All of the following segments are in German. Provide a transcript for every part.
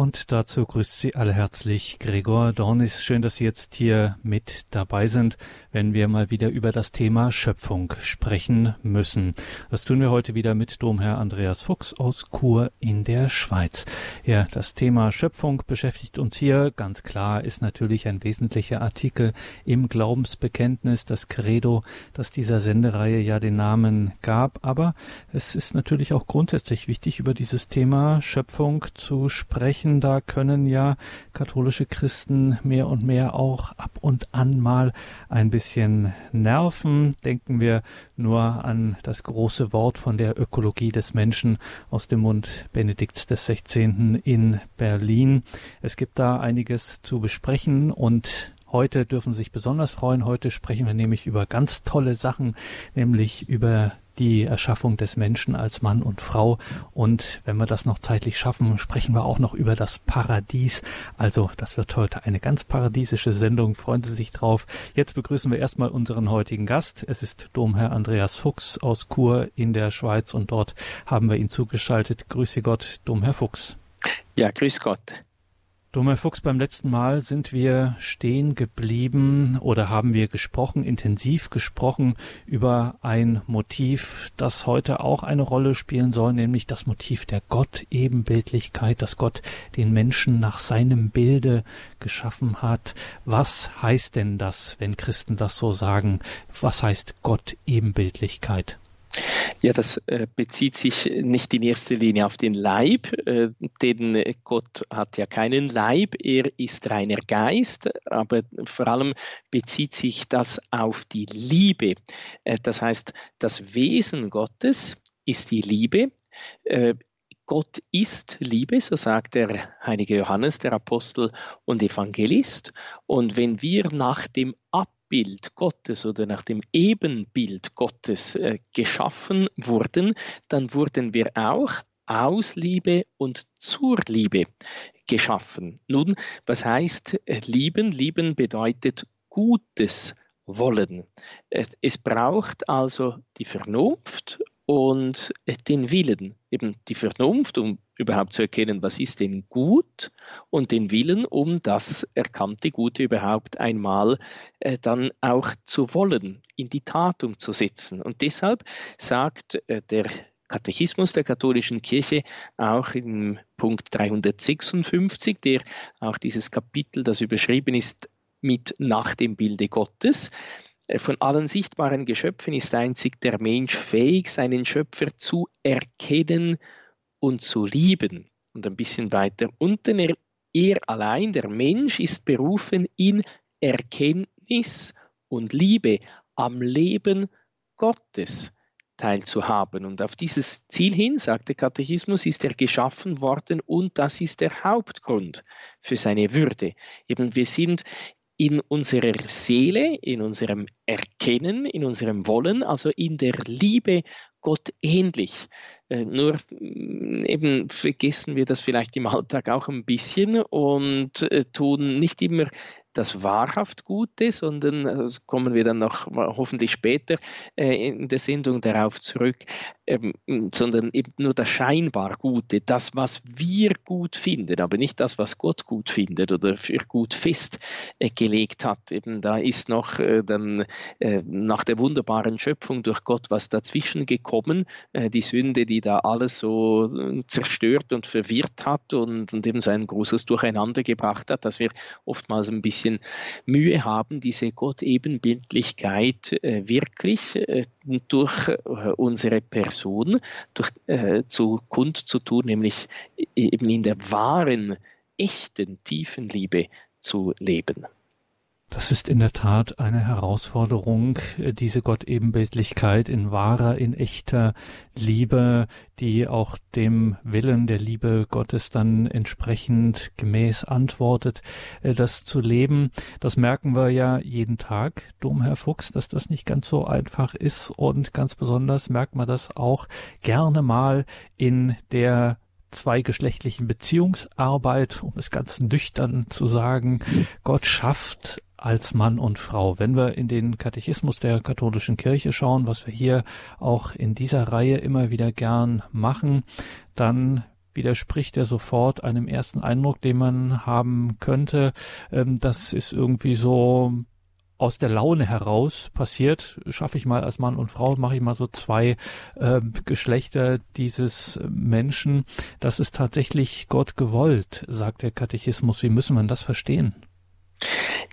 Und dazu grüßt Sie alle herzlich Gregor Dornis. Schön, dass Sie jetzt hier mit dabei sind, wenn wir mal wieder über das Thema Schöpfung sprechen müssen. Das tun wir heute wieder mit Domherr Andreas Fuchs aus Chur in der Schweiz. Ja, das Thema Schöpfung beschäftigt uns hier. Ganz klar ist natürlich ein wesentlicher Artikel im Glaubensbekenntnis, das Credo, das dieser Sendereihe ja den Namen gab. Aber es ist natürlich auch grundsätzlich wichtig, über dieses Thema Schöpfung zu sprechen sprechen, da können ja katholische Christen mehr und mehr auch ab und an mal ein bisschen nerven. Denken wir nur an das große Wort von der Ökologie des Menschen aus dem Mund Benedikts des 16. in Berlin. Es gibt da einiges zu besprechen und Heute dürfen Sie sich besonders freuen. Heute sprechen wir nämlich über ganz tolle Sachen, nämlich über die Erschaffung des Menschen als Mann und Frau. Und wenn wir das noch zeitlich schaffen, sprechen wir auch noch über das Paradies. Also das wird heute eine ganz paradiesische Sendung. Freuen Sie sich drauf. Jetzt begrüßen wir erstmal unseren heutigen Gast. Es ist Domherr Andreas Fuchs aus Chur in der Schweiz und dort haben wir ihn zugeschaltet. Grüße Gott, Domherr Fuchs. Ja, grüß Gott. Dummer Fuchs, beim letzten Mal sind wir stehen geblieben oder haben wir gesprochen, intensiv gesprochen über ein Motiv, das heute auch eine Rolle spielen soll, nämlich das Motiv der Gott-Ebenbildlichkeit, dass Gott den Menschen nach seinem Bilde geschaffen hat. Was heißt denn das, wenn Christen das so sagen? Was heißt Gott-Ebenbildlichkeit? Ja, das äh, bezieht sich nicht in erster Linie auf den Leib, äh, denn Gott hat ja keinen Leib, er ist reiner Geist, aber vor allem bezieht sich das auf die Liebe. Äh, das heißt, das Wesen Gottes ist die Liebe. Gott ist Liebe, so sagt der heilige Johannes, der Apostel und Evangelist. Und wenn wir nach dem Ab Bild Gottes oder nach dem Ebenbild Gottes äh, geschaffen wurden, dann wurden wir auch aus Liebe und zur Liebe geschaffen. Nun, was heißt äh, lieben? Lieben bedeutet Gutes wollen. Es braucht also die Vernunft und den Willen, eben die Vernunft, um überhaupt zu erkennen, was ist denn gut und den Willen, um das erkannte Gute überhaupt einmal äh, dann auch zu wollen, in die Tat umzusetzen. Und deshalb sagt äh, der Katechismus der katholischen Kirche auch im Punkt 356, der auch dieses Kapitel, das überschrieben ist mit nach dem Bilde Gottes, von allen sichtbaren Geschöpfen ist einzig der Mensch fähig, seinen Schöpfer zu erkennen und zu lieben. Und ein bisschen weiter unten, er, er allein, der Mensch, ist berufen in Erkenntnis und Liebe am Leben Gottes teilzuhaben. Und auf dieses Ziel hin, sagt der Katechismus, ist er geschaffen worden und das ist der Hauptgrund für seine Würde. Eben wir sind in unserer Seele, in unserem Erkennen, in unserem Wollen, also in der Liebe Gott ähnlich. Äh, nur mm, eben vergessen wir das vielleicht im Alltag auch ein bisschen und äh, tun nicht immer das wahrhaft Gute, sondern also kommen wir dann noch hoffentlich später äh, in der Sendung darauf zurück, ähm, sondern eben nur das scheinbar Gute, das, was wir gut finden, aber nicht das, was Gott gut findet oder für gut festgelegt äh, hat. Eben da ist noch äh, dann äh, nach der wunderbaren Schöpfung durch Gott was dazwischen gekommen, äh, die Sünde, die da alles so äh, zerstört und verwirrt hat und, und eben sein großes Durcheinander gebracht hat, dass wir oftmals ein bisschen Mühe haben, diese Gott-Ebenbildlichkeit wirklich durch unsere Person durch, äh, zu kundzutun, nämlich eben in der wahren, echten, tiefen Liebe zu leben. Das ist in der Tat eine Herausforderung, diese Gottebenbildlichkeit in wahrer, in echter Liebe, die auch dem Willen der Liebe Gottes dann entsprechend gemäß antwortet, äh, das zu leben. Das merken wir ja jeden Tag, Domherr Fuchs, dass das nicht ganz so einfach ist und ganz besonders merkt man das auch gerne mal in der zweigeschlechtlichen Beziehungsarbeit, um es ganz nüchtern zu sagen. Gott schafft als Mann und Frau. Wenn wir in den Katechismus der katholischen Kirche schauen, was wir hier auch in dieser Reihe immer wieder gern machen, dann widerspricht er sofort einem ersten Eindruck, den man haben könnte. Ähm, das ist irgendwie so aus der Laune heraus passiert, schaffe ich mal als Mann und Frau, mache ich mal so zwei äh, Geschlechter dieses Menschen. Das ist tatsächlich Gott gewollt, sagt der Katechismus. Wie müssen wir das verstehen?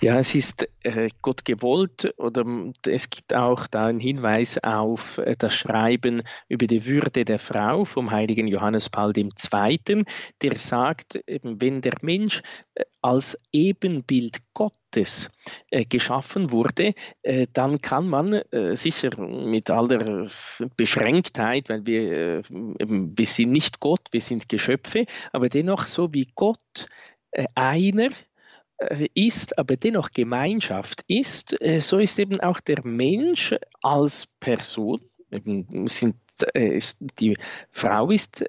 Ja, es ist äh, Gott gewollt oder es gibt auch da einen Hinweis auf äh, das Schreiben über die Würde der Frau vom heiligen Johannes Paul II., der sagt, wenn der Mensch äh, als Ebenbild Gottes geschaffen wurde, dann kann man sicher mit aller Beschränktheit, weil wir, wir sind nicht Gott, wir sind Geschöpfe, aber dennoch so wie Gott einer ist, aber dennoch Gemeinschaft ist, äh, so ist eben auch der Mensch als Person, sind äh, die Frau ist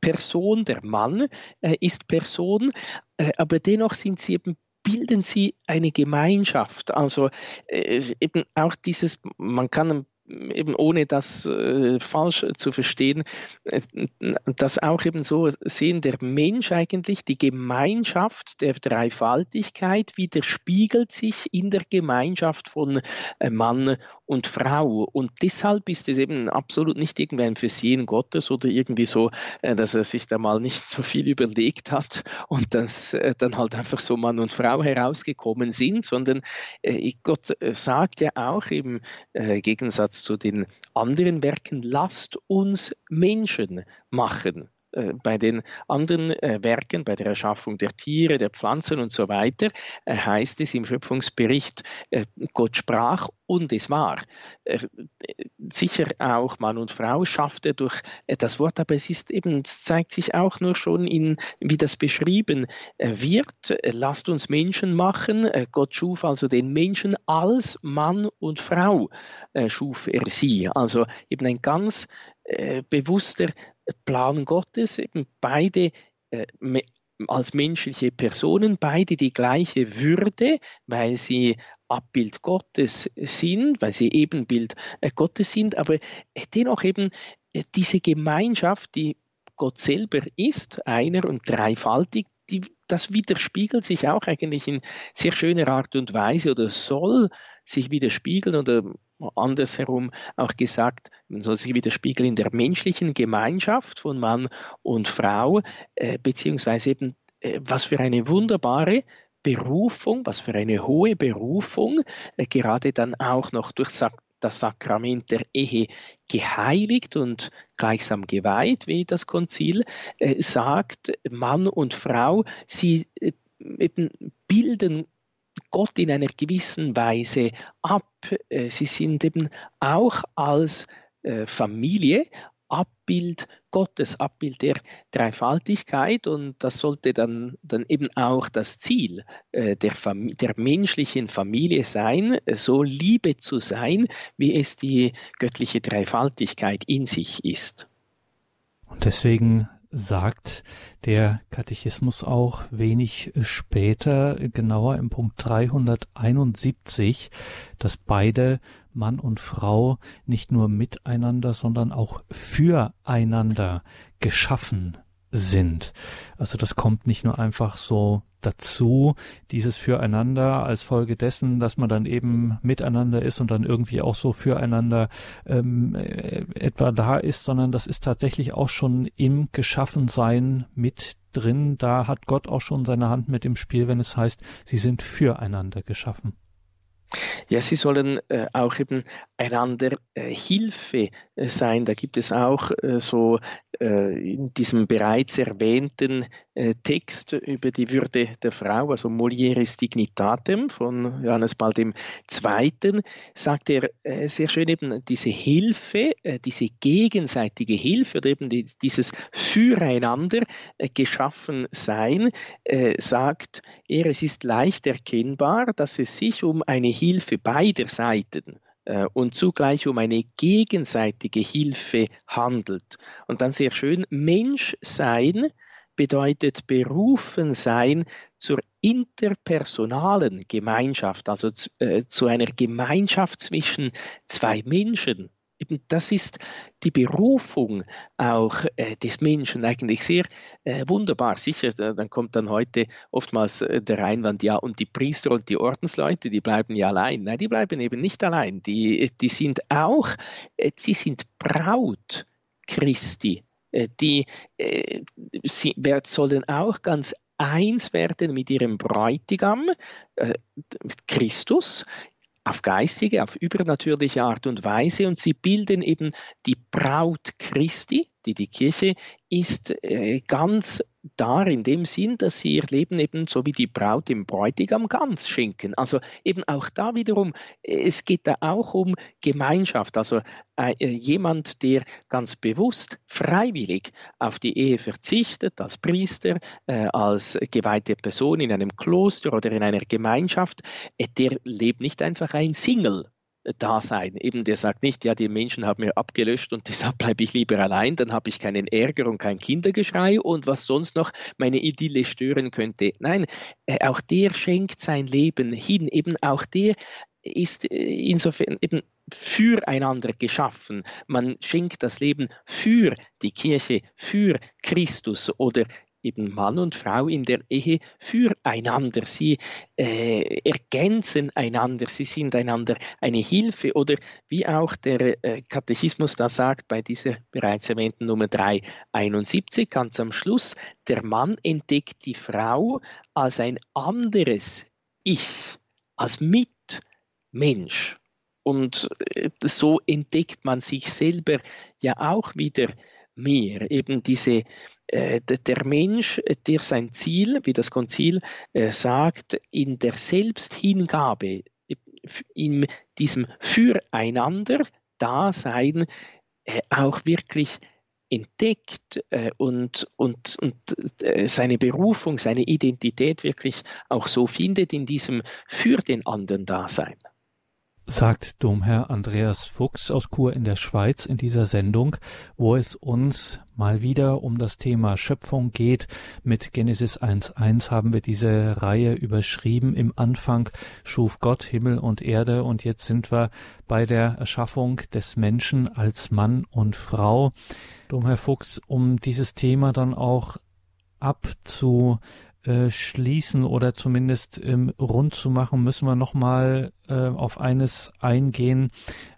Person, der Mann ist Person, aber dennoch sind sie eben bilden sie eine Gemeinschaft. Also eben auch dieses, man kann eben ohne das äh, falsch zu verstehen, äh, das auch eben so sehen, der Mensch eigentlich, die Gemeinschaft der Dreifaltigkeit widerspiegelt sich in der Gemeinschaft von äh, Mann und Frau. Und deshalb ist es eben absolut nicht irgendwie ein Versehen Gottes oder irgendwie so, äh, dass er sich da mal nicht so viel überlegt hat und dass äh, dann halt einfach so Mann und Frau herausgekommen sind, sondern äh, Gott sagt ja auch im Gegensatz zu den anderen Werken, lasst uns Menschen machen. Äh, bei den anderen äh, Werken, bei der Erschaffung der Tiere, der Pflanzen und so weiter, äh, heißt es im Schöpfungsbericht, Gott sprach und es war. Sicher auch Mann und Frau schafft er durch das Wort, aber es ist eben, es zeigt sich auch nur schon in, wie das beschrieben wird. Lasst uns Menschen machen. Gott schuf also den Menschen als Mann und Frau, schuf er sie. Also eben ein ganz bewusster Plan Gottes, eben beide äh, als menschliche Personen, beide die gleiche Würde, weil sie Abbild Gottes sind, weil sie Ebenbild äh, Gottes sind, aber äh, dennoch eben äh, diese Gemeinschaft, die Gott selber ist, einer und dreifaltig, die, das widerspiegelt sich auch eigentlich in sehr schöner Art und Weise oder soll sich widerspiegeln oder andersherum auch gesagt, man soll sich widerspiegeln in der menschlichen Gemeinschaft von Mann und Frau, äh, beziehungsweise eben, äh, was für eine wunderbare Berufung, was für eine hohe Berufung, äh, gerade dann auch noch durch das Sakrament der Ehe geheiligt und gleichsam geweiht, wie das Konzil äh, sagt, Mann und Frau, sie äh, eben bilden Gott in einer gewissen Weise ab. Äh, sie sind eben auch als äh, Familie Abbild Gottes, Abbild der Dreifaltigkeit und das sollte dann, dann eben auch das Ziel äh, der, der menschlichen Familie sein, so Liebe zu sein, wie es die göttliche Dreifaltigkeit in sich ist. Und deswegen sagt der Katechismus auch wenig später, genauer im Punkt 371, dass beide Mann und Frau nicht nur miteinander, sondern auch füreinander geschaffen sind. Also das kommt nicht nur einfach so dazu, dieses Füreinander als Folge dessen, dass man dann eben miteinander ist und dann irgendwie auch so füreinander ähm, äh, etwa da ist, sondern das ist tatsächlich auch schon im Geschaffensein mit drin. Da hat Gott auch schon seine Hand mit im Spiel, wenn es heißt, sie sind füreinander geschaffen. Ja, sie sollen äh, auch eben einander äh, Hilfe äh, sein. Da gibt es auch äh, so äh, in diesem bereits erwähnten äh, Text über die Würde der Frau, also Mulieris Dignitatem von Johannes Paul II., sagt er sehr schön eben diese Hilfe, diese gegenseitige Hilfe oder eben die, dieses Füreinander geschaffen sein, sagt er, es ist leicht erkennbar, dass es sich um eine Hilfe beider Seiten äh, und zugleich um eine gegenseitige Hilfe handelt. Und dann sehr schön, Mensch sein bedeutet berufen sein zur interpersonalen Gemeinschaft, also zu, äh, zu einer Gemeinschaft zwischen zwei Menschen. Eben das ist die Berufung auch äh, des Menschen eigentlich sehr äh, wunderbar. Sicher, dann kommt dann heute oftmals äh, der Einwand, ja, und die Priester und die Ordensleute, die bleiben ja allein. Nein, die bleiben eben nicht allein. Die, die sind auch, äh, sie sind Braut Christi. Äh, die äh, sie sollen auch ganz eins werden mit ihrem Bräutigam, Christus, auf geistige, auf übernatürliche Art und Weise. Und sie bilden eben die Braut Christi, die die Kirche ist, äh, ganz da in dem Sinn, dass sie ihr Leben eben so wie die Braut dem Bräutigam ganz schenken. Also eben auch da wiederum, es geht da auch um Gemeinschaft. Also äh, jemand, der ganz bewusst, freiwillig auf die Ehe verzichtet, als Priester, äh, als geweihte Person in einem Kloster oder in einer Gemeinschaft, äh, der lebt nicht einfach ein Single da sein. Eben der sagt nicht, ja, die Menschen haben mir abgelöscht und deshalb bleibe ich lieber allein, dann habe ich keinen Ärger und kein Kindergeschrei und was sonst noch meine Idylle stören könnte. Nein, äh, auch der schenkt sein Leben hin, eben auch der ist äh, insofern eben füreinander geschaffen. Man schenkt das Leben für die Kirche, für Christus oder eben Mann und Frau in der Ehe füreinander. Sie äh, ergänzen einander, sie sind einander eine Hilfe oder wie auch der äh, Katechismus da sagt bei dieser bereits erwähnten Nummer 371 ganz am Schluss, der Mann entdeckt die Frau als ein anderes Ich, als Mitmensch. Und äh, so entdeckt man sich selber ja auch wieder mehr. Eben diese äh, der Mensch, der sein Ziel, wie das Konzil äh, sagt, in der Selbsthingabe, in diesem Füreinander Dasein äh, auch wirklich entdeckt und, und, und seine Berufung, seine Identität wirklich auch so findet in diesem für den anderen Dasein sagt Domherr Andreas Fuchs aus Chur in der Schweiz in dieser Sendung, wo es uns mal wieder um das Thema Schöpfung geht. Mit Genesis 1.1 haben wir diese Reihe überschrieben. Im Anfang schuf Gott Himmel und Erde und jetzt sind wir bei der Erschaffung des Menschen als Mann und Frau. Domherr Fuchs, um dieses Thema dann auch abzu äh, schließen oder zumindest ähm, rund zu machen, müssen wir nochmal äh, auf eines eingehen,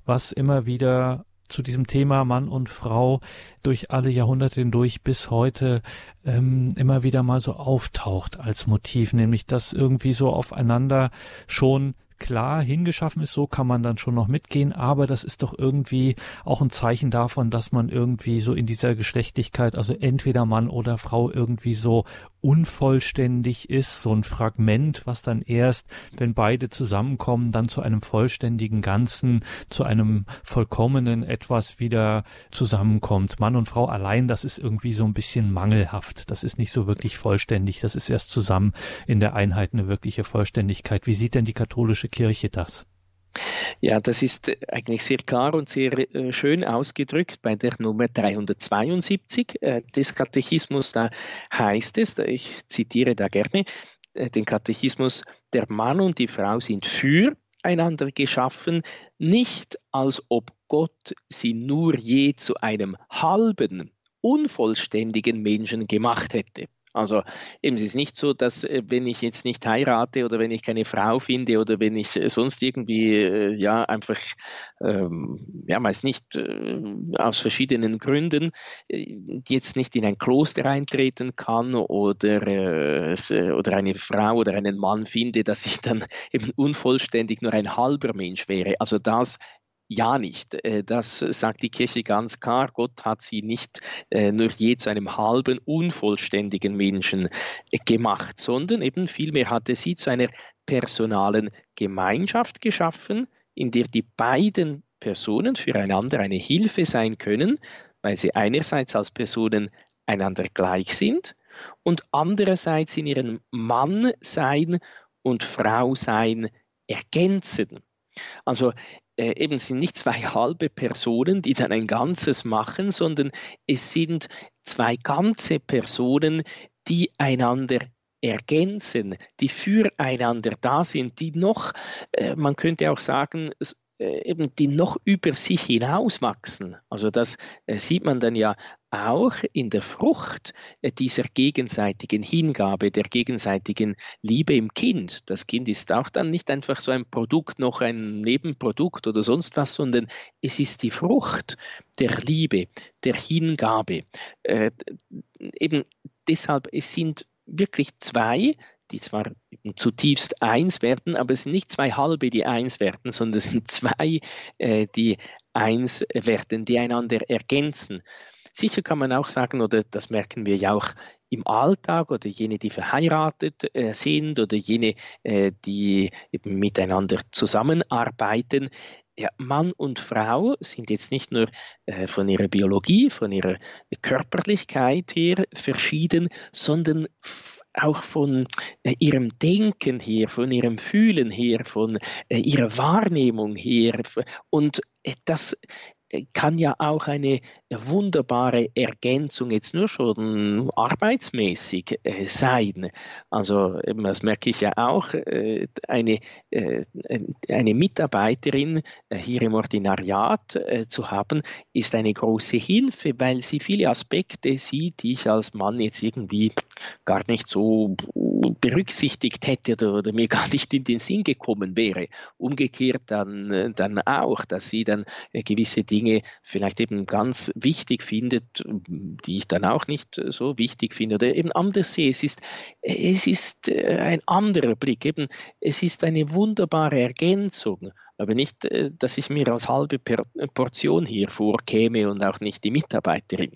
was immer wieder zu diesem Thema Mann und Frau durch alle Jahrhunderte hindurch bis heute ähm, immer wieder mal so auftaucht als Motiv, nämlich dass irgendwie so aufeinander schon klar hingeschaffen ist, so kann man dann schon noch mitgehen, aber das ist doch irgendwie auch ein Zeichen davon, dass man irgendwie so in dieser Geschlechtlichkeit, also entweder Mann oder Frau irgendwie so unvollständig ist, so ein Fragment, was dann erst, wenn beide zusammenkommen, dann zu einem vollständigen Ganzen, zu einem vollkommenen etwas wieder zusammenkommt. Mann und Frau allein, das ist irgendwie so ein bisschen mangelhaft. Das ist nicht so wirklich vollständig. Das ist erst zusammen in der Einheit eine wirkliche Vollständigkeit. Wie sieht denn die katholische Kirche das? Ja, das ist eigentlich sehr klar und sehr äh, schön ausgedrückt bei der Nummer 372 äh, des Katechismus. Da heißt es, ich zitiere da gerne äh, den Katechismus, der Mann und die Frau sind füreinander geschaffen, nicht als ob Gott sie nur je zu einem halben, unvollständigen Menschen gemacht hätte. Also eben, es ist nicht so, dass äh, wenn ich jetzt nicht heirate oder wenn ich keine Frau finde oder wenn ich äh, sonst irgendwie äh, ja einfach ähm, ja meist nicht äh, aus verschiedenen Gründen jetzt nicht in ein Kloster eintreten kann oder äh, oder eine Frau oder einen Mann finde, dass ich dann eben unvollständig nur ein halber Mensch wäre. Also das ja nicht. Äh, das sagt die Kirche ganz klar. Gott hat sie nicht äh, nur je zu einem halben, unvollständigen Menschen äh, gemacht, sondern eben vielmehr hat er sie zu einer personalen Gemeinschaft geschaffen, in der die beiden Personen füreinander eine Hilfe sein können, weil sie einerseits als Personen einander gleich sind und andererseits in ihrem Mann sein und Frau sein ergänzen. Also äh, eben sind nicht zwei halbe Personen, die dann ein Ganzes machen, sondern es sind zwei ganze Personen, die einander ergänzen, die füreinander da sind, die noch, äh, man könnte auch sagen, äh, eben die noch über sich hinauswachsen. Also das sieht man dann ja auch in der Frucht dieser gegenseitigen Hingabe, der gegenseitigen Liebe im Kind. Das Kind ist auch dann nicht einfach so ein Produkt, noch ein Nebenprodukt oder sonst was, sondern es ist die Frucht der Liebe, der Hingabe. Äh, eben deshalb, es sind wirklich zwei, die zwar zutiefst eins werden, aber es sind nicht zwei halbe, die eins werden, sondern es sind zwei, äh, die eins werden, die einander ergänzen. Sicher kann man auch sagen, oder das merken wir ja auch im Alltag oder jene, die verheiratet äh, sind oder jene, äh, die miteinander zusammenarbeiten. Ja, Mann und Frau sind jetzt nicht nur äh, von ihrer Biologie, von ihrer Körperlichkeit her verschieden, sondern auch von äh, ihrem Denken her, von ihrem Fühlen her, von äh, ihrer Wahrnehmung her. Und äh, das kann ja auch eine wunderbare Ergänzung jetzt nur schon arbeitsmäßig äh, sein. Also das merke ich ja auch, äh, eine, äh, eine Mitarbeiterin äh, hier im Ordinariat äh, zu haben, ist eine große Hilfe, weil sie viele Aspekte sieht, die ich als Mann jetzt irgendwie gar nicht so berücksichtigt hätte oder, oder mir gar nicht in den Sinn gekommen wäre. Umgekehrt dann, äh, dann auch, dass sie dann gewisse Dinge Dinge vielleicht eben ganz wichtig findet, die ich dann auch nicht so wichtig finde oder eben anders sehe. Es ist, es ist äh, ein anderer Blick, eben es ist eine wunderbare Ergänzung, aber nicht, äh, dass ich mir als halbe Portion hier vorkäme und auch nicht die Mitarbeiterin.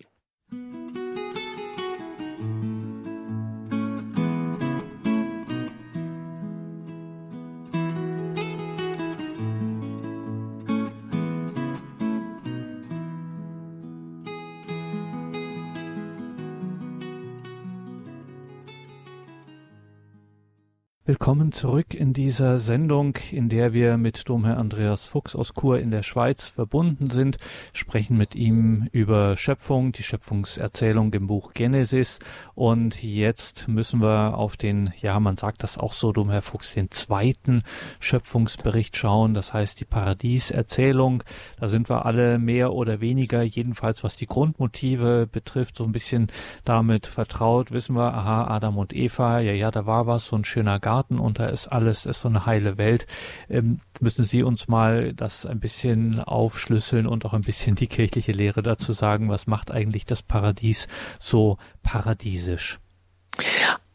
Willkommen zurück in dieser Sendung, in der wir mit Domherr Andreas Fuchs aus Chur in der Schweiz verbunden sind, sprechen mit ihm über Schöpfung, die Schöpfungserzählung im Buch Genesis. Und jetzt müssen wir auf den, ja, man sagt das auch so, Domherr Fuchs, den zweiten Schöpfungsbericht schauen, das heißt die Paradieserzählung. Da sind wir alle mehr oder weniger, jedenfalls was die Grundmotive betrifft, so ein bisschen damit vertraut, wissen wir, aha, Adam und Eva, ja, ja, da war was, so ein schöner Garten Garten und da ist alles, ist so eine heile Welt. Ähm, müssen Sie uns mal das ein bisschen aufschlüsseln und auch ein bisschen die kirchliche Lehre dazu sagen, was macht eigentlich das Paradies so paradiesisch?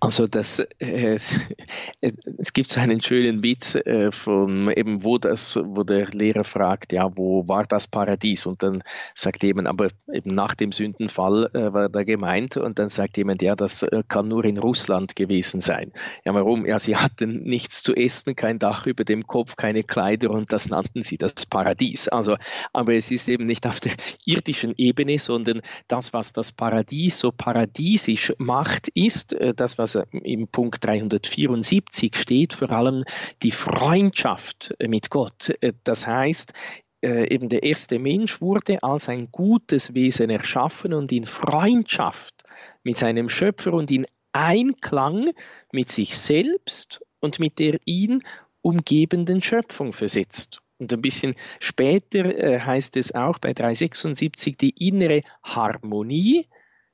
Also das, äh, es gibt so einen schönen Witz äh, von eben, wo das, wo der Lehrer fragt, ja, wo war das Paradies? Und dann sagt jemand, aber eben nach dem Sündenfall äh, war da gemeint. Und dann sagt jemand, ja, das äh, kann nur in Russland gewesen sein. Ja, warum? Ja, sie hatten nichts zu essen, kein Dach über dem Kopf, keine Kleider und das nannten sie das Paradies. Also, aber es ist eben nicht auf der irdischen Ebene, sondern das, was das Paradies so paradiesisch macht, ist äh, das, was also im Punkt 374 steht vor allem die Freundschaft mit Gott. Das heißt, äh, eben der erste Mensch wurde als ein gutes Wesen erschaffen und in Freundschaft mit seinem Schöpfer und in Einklang mit sich selbst und mit der ihn umgebenden Schöpfung versetzt. Und ein bisschen später äh, heißt es auch bei 376 die innere Harmonie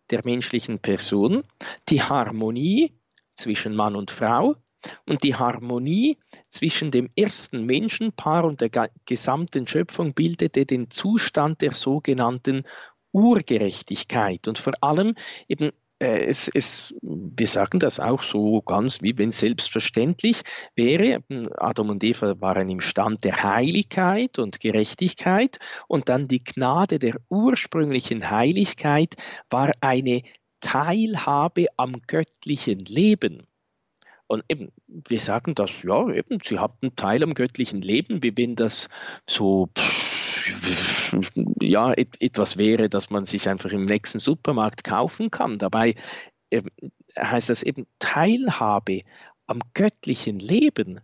der menschlichen Person, die Harmonie zwischen Mann und Frau und die Harmonie zwischen dem ersten Menschenpaar und der gesamten Schöpfung bildete den Zustand der sogenannten Urgerechtigkeit. Und vor allem eben es, es, wir sagen das auch so ganz, wie wenn es selbstverständlich wäre. Adam und Eva waren im Stand der Heiligkeit und Gerechtigkeit und dann die Gnade der ursprünglichen Heiligkeit war eine Teilhabe am göttlichen Leben. Und eben, wir sagen das, ja, eben, sie hatten Teil am göttlichen Leben, wie wenn das so ja, et, etwas wäre, das man sich einfach im nächsten Supermarkt kaufen kann. Dabei äh, heißt das eben Teilhabe am göttlichen Leben,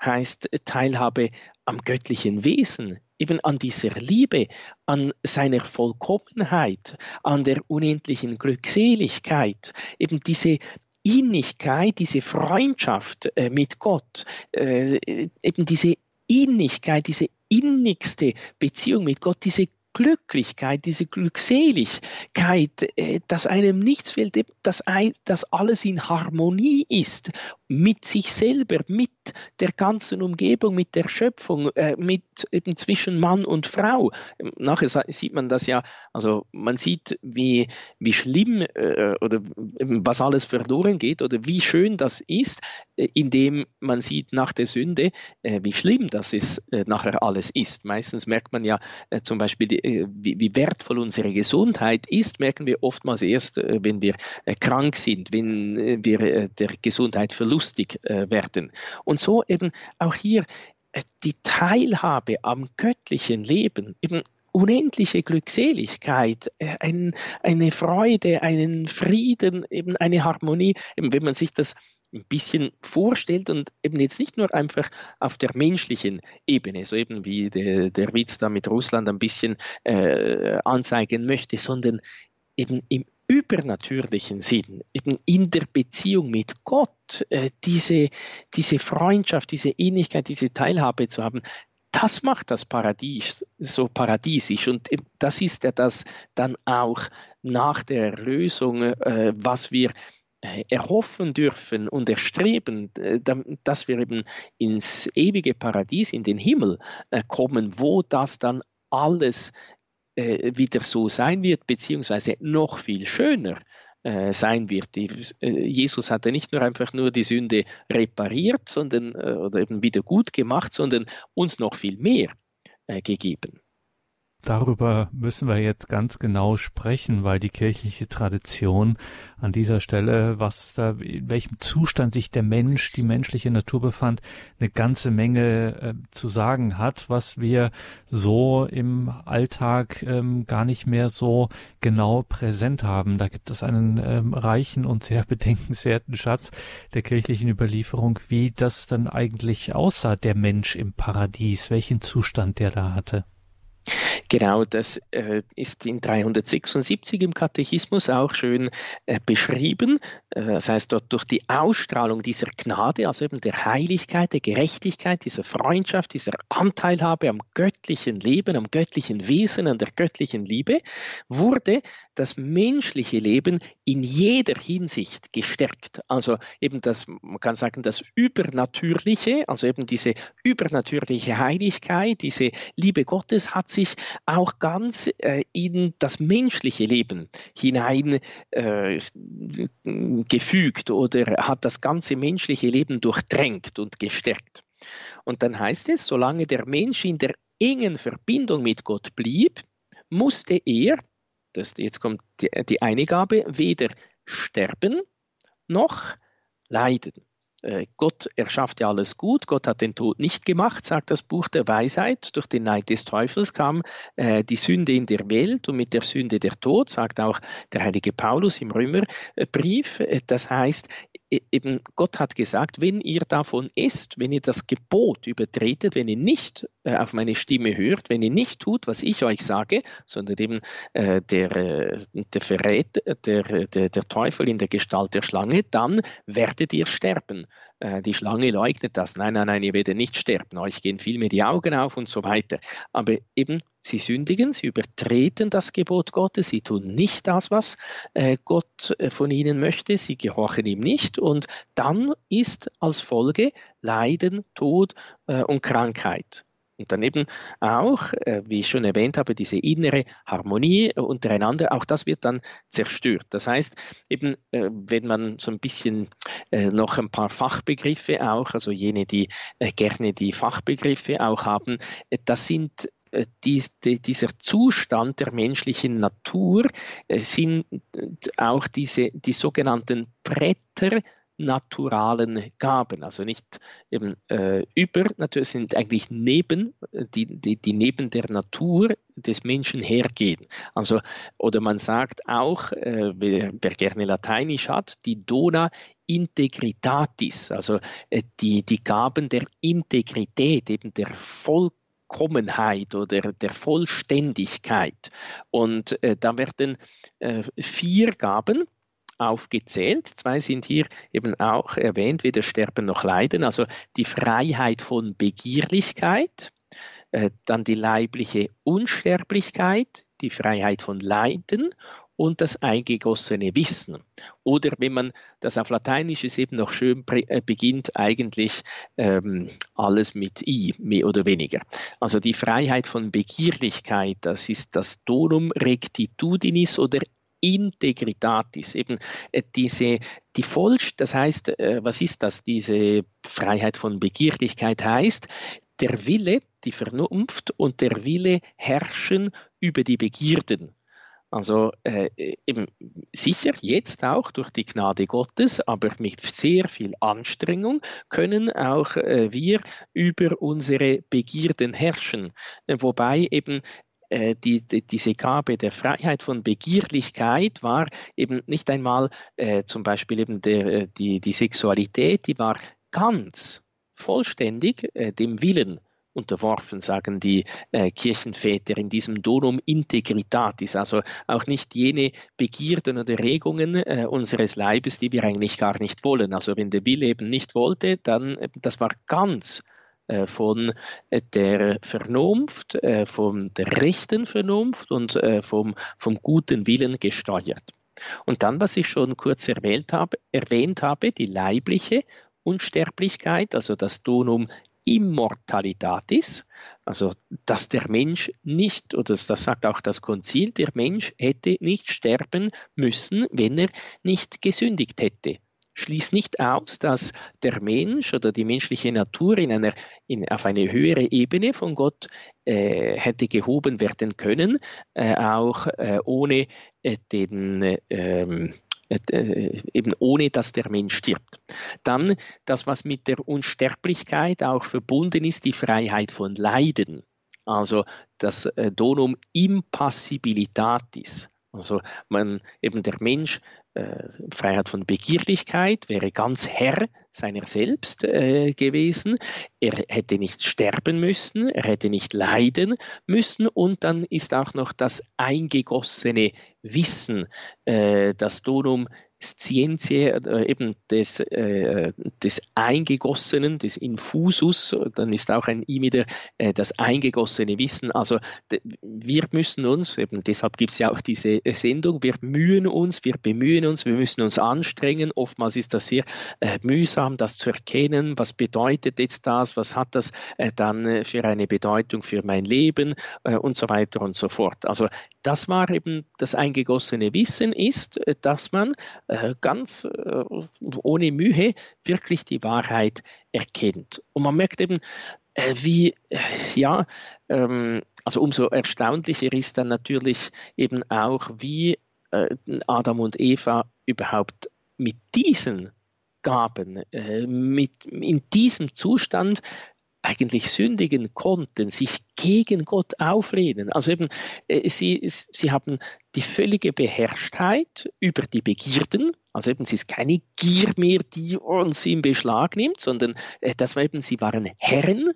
heißt Teilhabe am göttlichen Wesen, eben an dieser Liebe, an seiner Vollkommenheit, an der unendlichen Glückseligkeit, eben diese Innigkeit, diese Freundschaft äh, mit Gott, äh, eben diese Innigkeit, diese innigste Beziehung mit Gott, diese Glücklichkeit, diese Glückseligkeit, äh, dass einem nichts fehlt, dass, dass alles in Harmonie ist mit sich selber, mit der ganzen Umgebung, mit der Schöpfung, äh, mit eben zwischen Mann und Frau. Nachher sieht man das ja, also man sieht, wie, wie schlimm äh, oder was alles verloren geht oder wie schön das ist, äh, indem man sieht nach der Sünde, äh, wie schlimm das ist, äh, nachher alles ist. Meistens merkt man ja äh, zum Beispiel, die, wie, wie, wertvoll unsere Gesundheit ist, merken wir oftmals erst, wenn wir krank sind, wenn wir der Gesundheit verlieren lustig äh, werden. Und so eben auch hier äh, die Teilhabe am göttlichen Leben, eben unendliche Glückseligkeit, äh, ein, eine Freude, einen Frieden, eben eine Harmonie, eben wenn man sich das ein bisschen vorstellt und eben jetzt nicht nur einfach auf der menschlichen Ebene, so eben wie der, der Witz da mit Russland ein bisschen äh, anzeigen möchte, sondern eben im übernatürlichen Sinn, eben in der Beziehung mit Gott, äh, diese, diese Freundschaft, diese Innigkeit, diese Teilhabe zu haben, das macht das Paradies so paradiesisch. Und das ist ja das dann auch nach der Erlösung, äh, was wir äh, erhoffen dürfen und erstreben, dass wir eben ins ewige Paradies, in den Himmel kommen, wo das dann alles wieder so sein wird, beziehungsweise noch viel schöner äh, sein wird. Äh, Jesus hatte nicht nur einfach nur die Sünde repariert, sondern äh, oder eben wieder gut gemacht, sondern uns noch viel mehr äh, gegeben. Darüber müssen wir jetzt ganz genau sprechen, weil die kirchliche Tradition an dieser Stelle, was da, in welchem Zustand sich der Mensch, die menschliche Natur befand, eine ganze Menge äh, zu sagen hat, was wir so im Alltag ähm, gar nicht mehr so genau präsent haben. Da gibt es einen ähm, reichen und sehr bedenkenswerten Schatz der kirchlichen Überlieferung, wie das dann eigentlich aussah, der Mensch im Paradies, welchen Zustand der da hatte. Genau, das äh, ist in 376 im Katechismus auch schön äh, beschrieben. Äh, das heißt, dort durch die Ausstrahlung dieser Gnade, also eben der Heiligkeit, der Gerechtigkeit, dieser Freundschaft, dieser Anteilhabe am göttlichen Leben, am göttlichen Wesen, an der göttlichen Liebe, wurde das menschliche Leben in jeder Hinsicht gestärkt. Also eben das, man kann sagen, das Übernatürliche, also eben diese übernatürliche Heiligkeit, diese Liebe Gottes hat sich auch ganz äh, in das menschliche Leben hinein äh, oder hat das ganze menschliche Leben durchdrängt und gestärkt. Und dann heißt es, solange der Mensch in der engen Verbindung mit Gott blieb, musste er, das, jetzt kommt die, die Eingabe, weder sterben noch leiden. Äh, Gott erschafft ja alles gut, Gott hat den Tod nicht gemacht, sagt das Buch der Weisheit. Durch den Neid des Teufels kam äh, die Sünde in der Welt und mit der Sünde der Tod, sagt auch der heilige Paulus im Römerbrief. Äh, das heißt, E, eben Gott hat gesagt, wenn ihr davon esst, wenn ihr das Gebot übertretet, wenn ihr nicht auf meine Stimme hört, wenn ihr nicht tut, was ich euch sage, sondern eben äh, der, der verrät der, der, der Teufel in der Gestalt der Schlange, dann werdet ihr sterben. Äh, die Schlange leugnet das. Nein, nein, nein, ihr werdet nicht sterben. Euch gehen vielmehr die Augen auf und so weiter. Aber eben, sie sündigen, sie übertreten das Gebot Gottes, sie tun nicht das, was äh, Gott äh, von ihnen möchte, sie gehorchen ihm nicht. Und dann ist als Folge Leiden, Tod und Krankheit. Und daneben auch, äh, wie ich schon erwähnt habe, diese innere Harmonie untereinander, auch das wird dann zerstört. Das heißt, eben, äh, wenn man so ein bisschen äh, noch ein paar Fachbegriffe auch, also jene, die gerne die Fachbegriffe auch haben, das sind dies, dieser Zustand der menschlichen Natur sind auch diese, die sogenannten Bretter naturalen Gaben, also nicht eben äh, über, natürlich sind eigentlich neben, die, die, die neben der Natur des Menschen hergehen. Also, oder man sagt auch, äh, wer, wer gerne Lateinisch hat, die Dona Integritatis, also äh, die, die Gaben der Integrität, eben der Vollkommenheit oder der Vollständigkeit. Und äh, da werden äh, vier Gaben aufgezählt. Zwei sind hier eben auch erwähnt, weder Sterben noch Leiden. Also die Freiheit von Begierlichkeit, äh, dann die leibliche Unsterblichkeit, die Freiheit von Leiden und das eingegossene Wissen. Oder wenn man das auf Lateinisch ist eben noch schön äh, beginnt, eigentlich ähm, alles mit I, mehr oder weniger. Also die Freiheit von Begierlichkeit, das ist das Donum Rectitudinis oder Integritatis, eben äh, diese, die Vollst, das heißt, äh, was ist das? Diese Freiheit von Begierlichkeit heißt, der Wille, die Vernunft und der Wille herrschen über die Begierden. Also äh, eben sicher jetzt auch durch die Gnade Gottes, aber mit sehr viel Anstrengung können auch äh, wir über unsere Begierden herrschen. Äh, wobei eben äh, die, die, diese Gabe der Freiheit von Begierlichkeit war eben nicht einmal äh, zum Beispiel eben der, äh, die, die Sexualität, die war ganz vollständig äh, dem Willen unterworfen, sagen die äh, Kirchenväter in diesem Donum Integritatis, also auch nicht jene Begierden oder Regungen äh, unseres Leibes, die wir eigentlich gar nicht wollen. Also wenn der Wille eben nicht wollte, dann äh, das war ganz äh, von äh, der Vernunft, äh, von der rechten Vernunft und vom, vom guten Willen gesteuert. Und dann, was ich schon kurz erwähnt habe, erwähnt habe die leibliche Unsterblichkeit, also das Donum Immortalitatis, also dass der Mensch nicht, oder das sagt auch das Konzil, der Mensch hätte nicht sterben müssen, wenn er nicht gesündigt hätte. Schließt nicht aus, dass der Mensch oder die menschliche Natur in einer, in, auf eine höhere Ebene von Gott äh, hätte gehoben werden können, äh, auch äh, ohne äh, den ähm, äh, eben ohne dass der Mensch stirbt. Dann das, was mit der Unsterblichkeit auch verbunden ist, die Freiheit von Leiden. Also das äh, Donum Impassibilitatis. Also man, eben der Mensch äh, Freiheit von Begierlichkeit, wäre ganz Herr seiner selbst äh, gewesen. Er hätte nicht sterben müssen, er hätte nicht leiden müssen und dann ist auch noch das eingegossene Wissen, äh, das Donum Scientie, äh, eben des, äh, des Eingegossenen, des Infusus, dann ist auch ein I wieder äh, das eingegossene Wissen. Also wir müssen uns, eben deshalb gibt es ja auch diese äh, Sendung, wir mühen uns, wir bemühen uns, wir müssen uns anstrengen. Oftmals ist das sehr äh, mühsam, das zu erkennen. Was bedeutet jetzt das? Was hat das dann für eine Bedeutung für mein Leben und so weiter und so fort. Also das war eben das eingegossene Wissen ist, dass man äh, ganz äh, ohne Mühe wirklich die Wahrheit erkennt. Und man merkt eben, äh, wie, ja, ähm, also umso erstaunlicher ist dann natürlich eben auch, wie Adam und Eva überhaupt mit diesen Gaben, mit, in diesem Zustand eigentlich sündigen konnten, sich gegen Gott auflehnen. Also eben, äh, sie, sie haben die völlige Beherrschtheit über die Begierden. Also eben, es ist keine Gier mehr, die uns in Beschlag nimmt, sondern äh, das war eben, sie waren Herren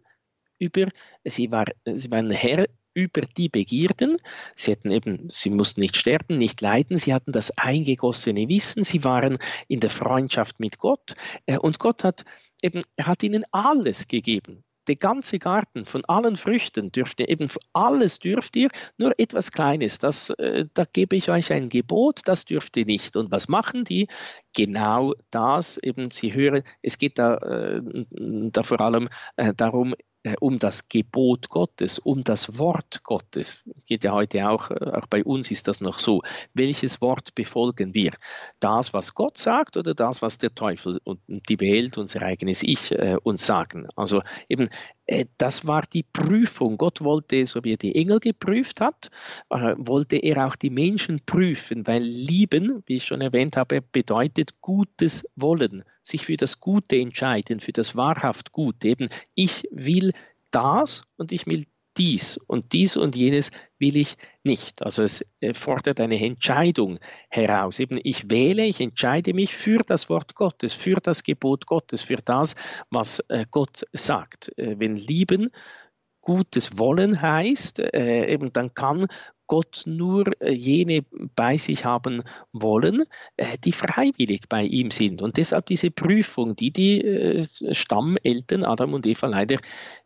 über, sie, war, sie waren Herr über die Begierden. Sie hatten eben, sie mussten nicht sterben, nicht leiden, sie hatten das eingegossene Wissen, sie waren in der Freundschaft mit Gott äh, und Gott hat eben, er hat ihnen alles gegeben der ganze Garten von allen Früchten dürft ihr eben alles dürft ihr, nur etwas Kleines, das, äh, da gebe ich euch ein Gebot, das dürft ihr nicht. Und was machen die? Genau das, eben sie hören, es geht da, äh, da vor allem äh, darum, um das Gebot Gottes, um das Wort Gottes. Geht ja heute auch, äh, auch bei uns ist das noch so. Welches Wort befolgen wir? Das, was Gott sagt oder das, was der Teufel und die Welt, unser eigenes Ich äh, uns sagen? Also eben äh, das war die Prüfung. Gott wollte, so wie er die Engel geprüft hat, äh, wollte er auch die Menschen prüfen, weil lieben, wie ich schon erwähnt habe, bedeutet Gutes wollen, sich für das Gute entscheiden, für das wahrhaft Gute. Eben, ich will das und ich will dies und dies und jenes will ich nicht. Also es äh, fordert eine Entscheidung heraus. Eben ich wähle, ich entscheide mich für das Wort Gottes, für das Gebot Gottes, für das, was äh, Gott sagt. Äh, wenn lieben Gutes wollen heißt, eben dann kann Gott nur äh, jene bei sich haben wollen, äh, die freiwillig bei ihm sind. Und deshalb diese Prüfung, die die äh, Stammeltern Adam und Eva leider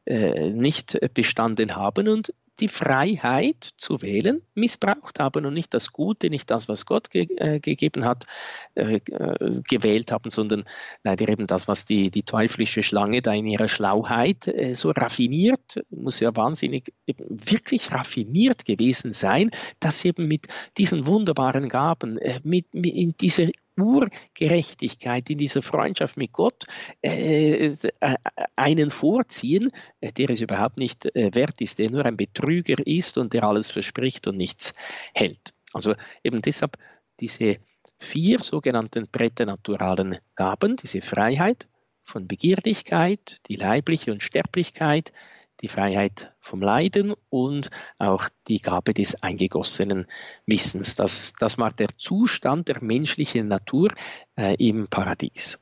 nicht bestanden haben und die Freiheit zu wählen missbraucht haben und nicht das Gute, nicht das, was Gott ge äh, gegeben hat, äh, äh, gewählt haben, sondern leider eben das, was die, die teuflische Schlange da in ihrer Schlauheit äh, so raffiniert, muss ja wahnsinnig, wirklich raffiniert gewesen sein, dass sie eben mit diesen wunderbaren Gaben, äh, mit, mit in dieser Urgerechtigkeit, in dieser Freundschaft mit Gott äh, äh, einen vorziehen, äh, der es überhaupt nicht äh, wert ist, der nur ein Betrüger ist und der alles verspricht und nichts hält. Also eben deshalb diese vier sogenannten präternaturalen Gaben, diese Freiheit von Begierlichkeit, die leibliche und Sterblichkeit, die Freiheit vom Leiden und auch die Gabe des eingegossenen Wissens. Das, das war der Zustand der menschlichen Natur äh, im Paradies.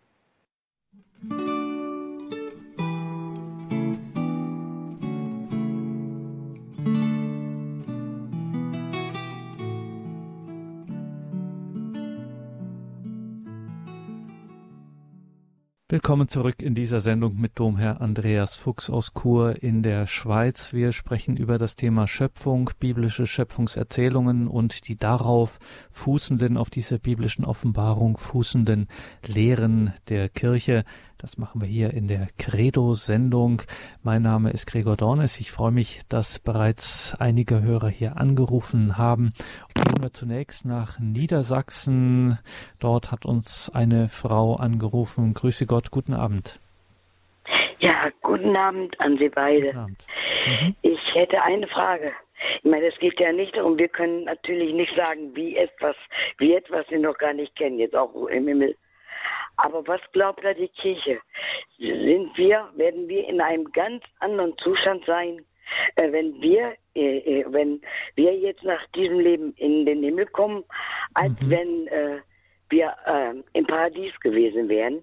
Willkommen zurück in dieser Sendung mit Domherr Andreas Fuchs aus Chur in der Schweiz. Wir sprechen über das Thema Schöpfung, biblische Schöpfungserzählungen und die darauf fußenden, auf dieser biblischen Offenbarung fußenden Lehren der Kirche. Das machen wir hier in der Credo-Sendung. Mein Name ist Gregor Dornes. Ich freue mich, dass bereits einige Hörer hier angerufen haben. Gehen wir zunächst nach Niedersachsen. Dort hat uns eine Frau angerufen. Grüße Gott, guten Abend. Ja, guten Abend an Sie beide. Abend. Mhm. Ich hätte eine Frage. Ich meine, es geht ja nicht darum, wir können natürlich nicht sagen, wie etwas, wie etwas wir noch gar nicht kennen, jetzt auch im Himmel. Aber was glaubt da die Kirche? Sind wir, werden wir in einem ganz anderen Zustand sein, äh, wenn wir, äh, äh, wenn wir jetzt nach diesem Leben in den Himmel kommen, als mhm. wenn äh, wir äh, im Paradies gewesen wären?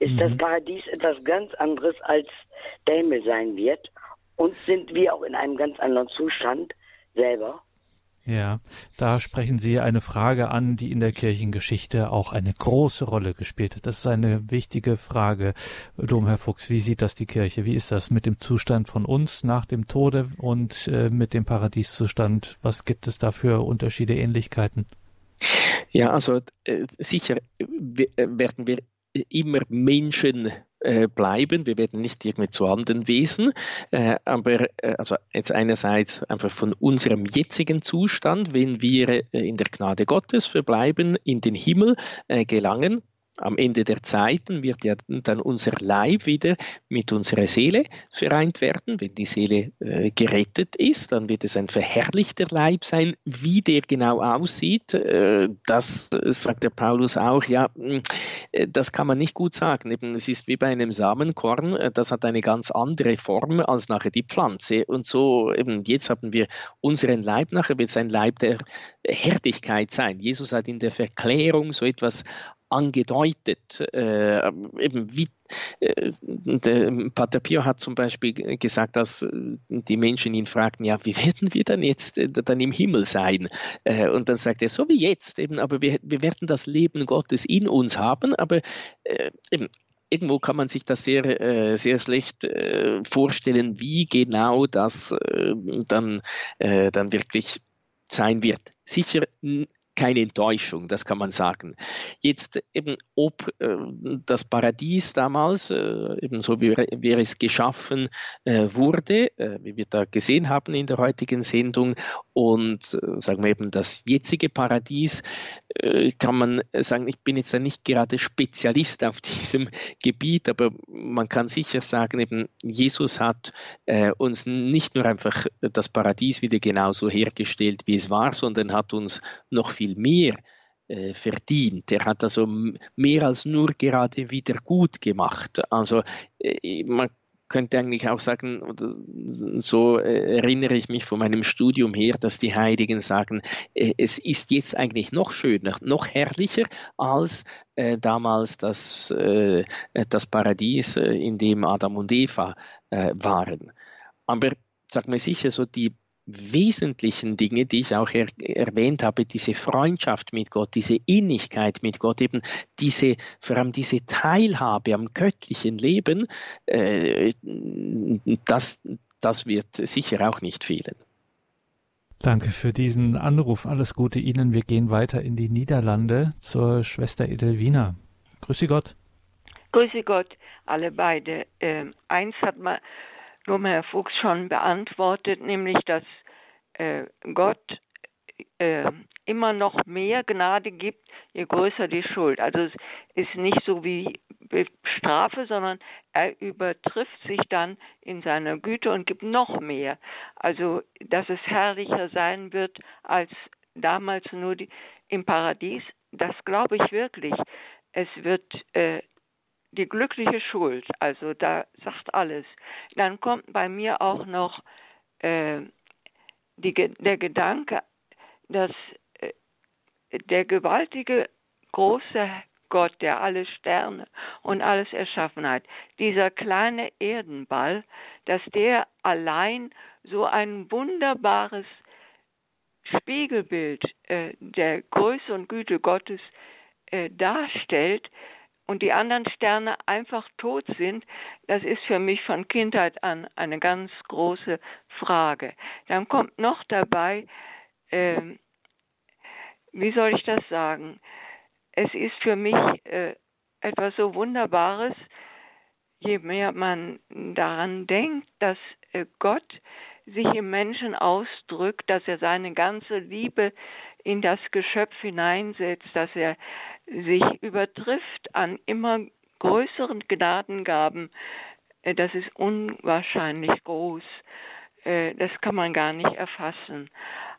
Ist mhm. das Paradies etwas ganz anderes als der Himmel sein wird? Und sind wir auch in einem ganz anderen Zustand selber? Ja, da sprechen Sie eine Frage an, die in der Kirchengeschichte auch eine große Rolle gespielt hat. Das ist eine wichtige Frage. Domherr Fuchs, wie sieht das die Kirche? Wie ist das mit dem Zustand von uns nach dem Tode und äh, mit dem Paradieszustand? Was gibt es da für Unterschiede, Ähnlichkeiten? Ja, also äh, sicher äh, werden wir immer Menschen äh, bleiben. Wir werden nicht irgendwie zu anderen Wesen, äh, aber äh, also jetzt einerseits einfach von unserem jetzigen Zustand, wenn wir äh, in der Gnade Gottes verbleiben, in den Himmel äh, gelangen, am Ende der Zeiten wird ja dann unser Leib wieder mit unserer Seele vereint werden. Wenn die Seele äh, gerettet ist, dann wird es ein verherrlichter Leib sein. Wie der genau aussieht, äh, das äh, sagt der Paulus auch, ja, äh, das kann man nicht gut sagen. Eben, es ist wie bei einem Samenkorn, äh, das hat eine ganz andere Form als nachher die Pflanze. Und so, eben jetzt haben wir unseren Leib, nachher wird es ein Leib der Herrlichkeit sein. Jesus hat in der Verklärung so etwas angedeutet. Äh, eben wie äh, der Pater Pio hat zum Beispiel gesagt, dass äh, die Menschen ihn fragten, ja, wie werden wir dann jetzt äh, dann im Himmel sein? Äh, und dann sagt er, so wie jetzt, eben, aber wir, wir werden das Leben Gottes in uns haben, aber äh, eben, irgendwo kann man sich das sehr, äh, sehr schlecht äh, vorstellen, wie genau das äh, dann, dann wirklich sein wird. Sicher keine Enttäuschung, das kann man sagen. Jetzt eben, ob äh, das Paradies damals, äh, eben so wie, wie es geschaffen äh, wurde, äh, wie wir da gesehen haben in der heutigen Sendung, und äh, sagen wir eben das jetzige Paradies, äh, kann man sagen, ich bin jetzt ja nicht gerade Spezialist auf diesem Gebiet, aber man kann sicher sagen, eben Jesus hat uns nicht nur einfach das Paradies wieder genauso hergestellt, wie es war, sondern hat uns noch viel viel mehr äh, verdient. Er hat also mehr als nur gerade wieder gut gemacht. Also äh, man könnte eigentlich auch sagen, so äh, erinnere ich mich von meinem Studium her, dass die Heiligen sagen, es ist jetzt eigentlich noch schöner, noch herrlicher als damals das, das Paradies, in dem Adam und Eva waren. Aber sag mal sicher, so die wesentlichen Dinge, die ich auch er erwähnt habe, diese Freundschaft mit Gott, diese Innigkeit mit Gott, eben diese, vor allem diese Teilhabe am göttlichen Leben, äh, das, das wird sicher auch nicht fehlen. Danke für diesen Anruf. Alles Gute Ihnen. Wir gehen weiter in die Niederlande zur Schwester Edelwina. Grüße Gott. Grüße Gott, alle beide. Ähm, eins hat mal nur Herr Fuchs schon beantwortet, nämlich dass äh, Gott äh, immer noch mehr Gnade gibt, je größer die Schuld. Also es ist nicht so wie Strafe, sondern er übertrifft sich dann in seiner Güte und gibt noch mehr. Also dass es herrlicher sein wird als damals nur die, im Paradies, das glaube ich wirklich. Es wird äh, die glückliche Schuld, also da sagt alles. Dann kommt bei mir auch noch äh, die, der Gedanke, dass äh, der gewaltige, große Gott, der alle Sterne und alles erschaffen hat, dieser kleine Erdenball, dass der allein so ein wunderbares Spiegelbild äh, der Größe und Güte Gottes äh, darstellt, und die anderen Sterne einfach tot sind, das ist für mich von Kindheit an eine ganz große Frage. Dann kommt noch dabei, äh, wie soll ich das sagen? Es ist für mich äh, etwas so Wunderbares, je mehr man daran denkt, dass Gott sich im Menschen ausdrückt, dass er seine ganze Liebe in das Geschöpf hineinsetzt, dass er sich übertrifft an immer größeren Gnadengaben, äh, das ist unwahrscheinlich groß. Äh, das kann man gar nicht erfassen.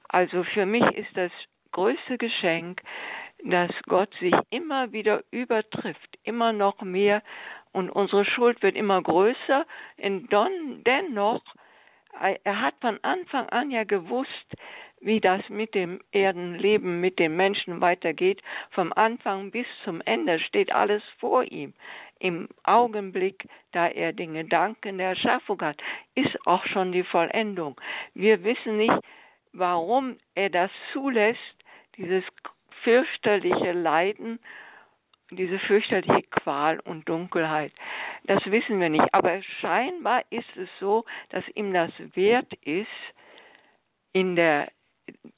Also für mich ist das größte Geschenk, dass Gott sich immer wieder übertrifft, immer noch mehr und unsere Schuld wird immer größer. Und dennoch, äh, er hat von Anfang an ja gewusst, wie das mit dem Erdenleben, mit dem Menschen weitergeht. Vom Anfang bis zum Ende steht alles vor ihm. Im Augenblick, da er den Gedanken der Erschaffung hat, ist auch schon die Vollendung. Wir wissen nicht, warum er das zulässt, dieses fürchterliche Leiden, diese fürchterliche Qual und Dunkelheit. Das wissen wir nicht. Aber scheinbar ist es so, dass ihm das wert ist, in der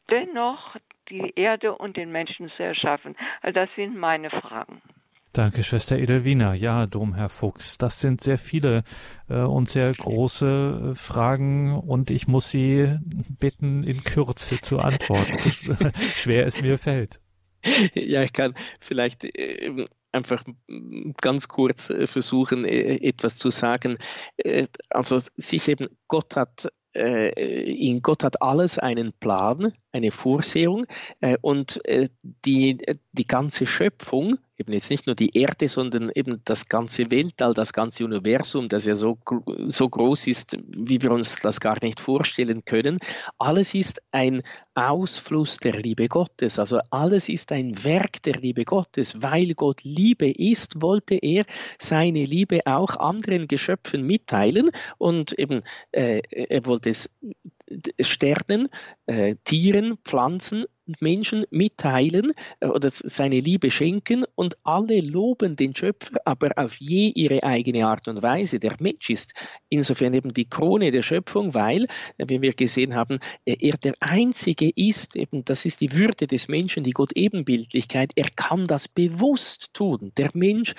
dennoch die Erde und den Menschen zu erschaffen? Also das sind meine Fragen. Danke, Schwester Edelwina. Ja, Domherr Fuchs, das sind sehr viele äh, und sehr große äh, Fragen und ich muss Sie bitten, in Kürze zu antworten. Schwer es mir fällt. Ja, ich kann vielleicht äh, einfach ganz kurz äh, versuchen, äh, etwas zu sagen. Also sich eben, Gott hat äh, in Gott hat alles einen Plan, eine Vorsehung äh, und äh, die, die ganze Schöpfung eben jetzt nicht nur die Erde, sondern eben das ganze Weltall, das ganze Universum, das ja so, so groß ist, wie wir uns das gar nicht vorstellen können. Alles ist ein Ausfluss der Liebe Gottes. Also alles ist ein Werk der Liebe Gottes. Weil Gott Liebe ist, wollte er seine Liebe auch anderen Geschöpfen mitteilen und eben äh, er wollte es Sternen, äh, Tieren, Pflanzen Menschen mitteilen äh, oder seine Liebe schenken und alle loben den Schöpfer, aber auf je ihre eigene Art und Weise. Der Mensch ist insofern eben die Krone der Schöpfung, weil, äh, wie wir gesehen haben, äh, er der Einzige ist, eben das ist die Würde des Menschen, die Gott-Ebenbildlichkeit, er kann das bewusst tun. Der Mensch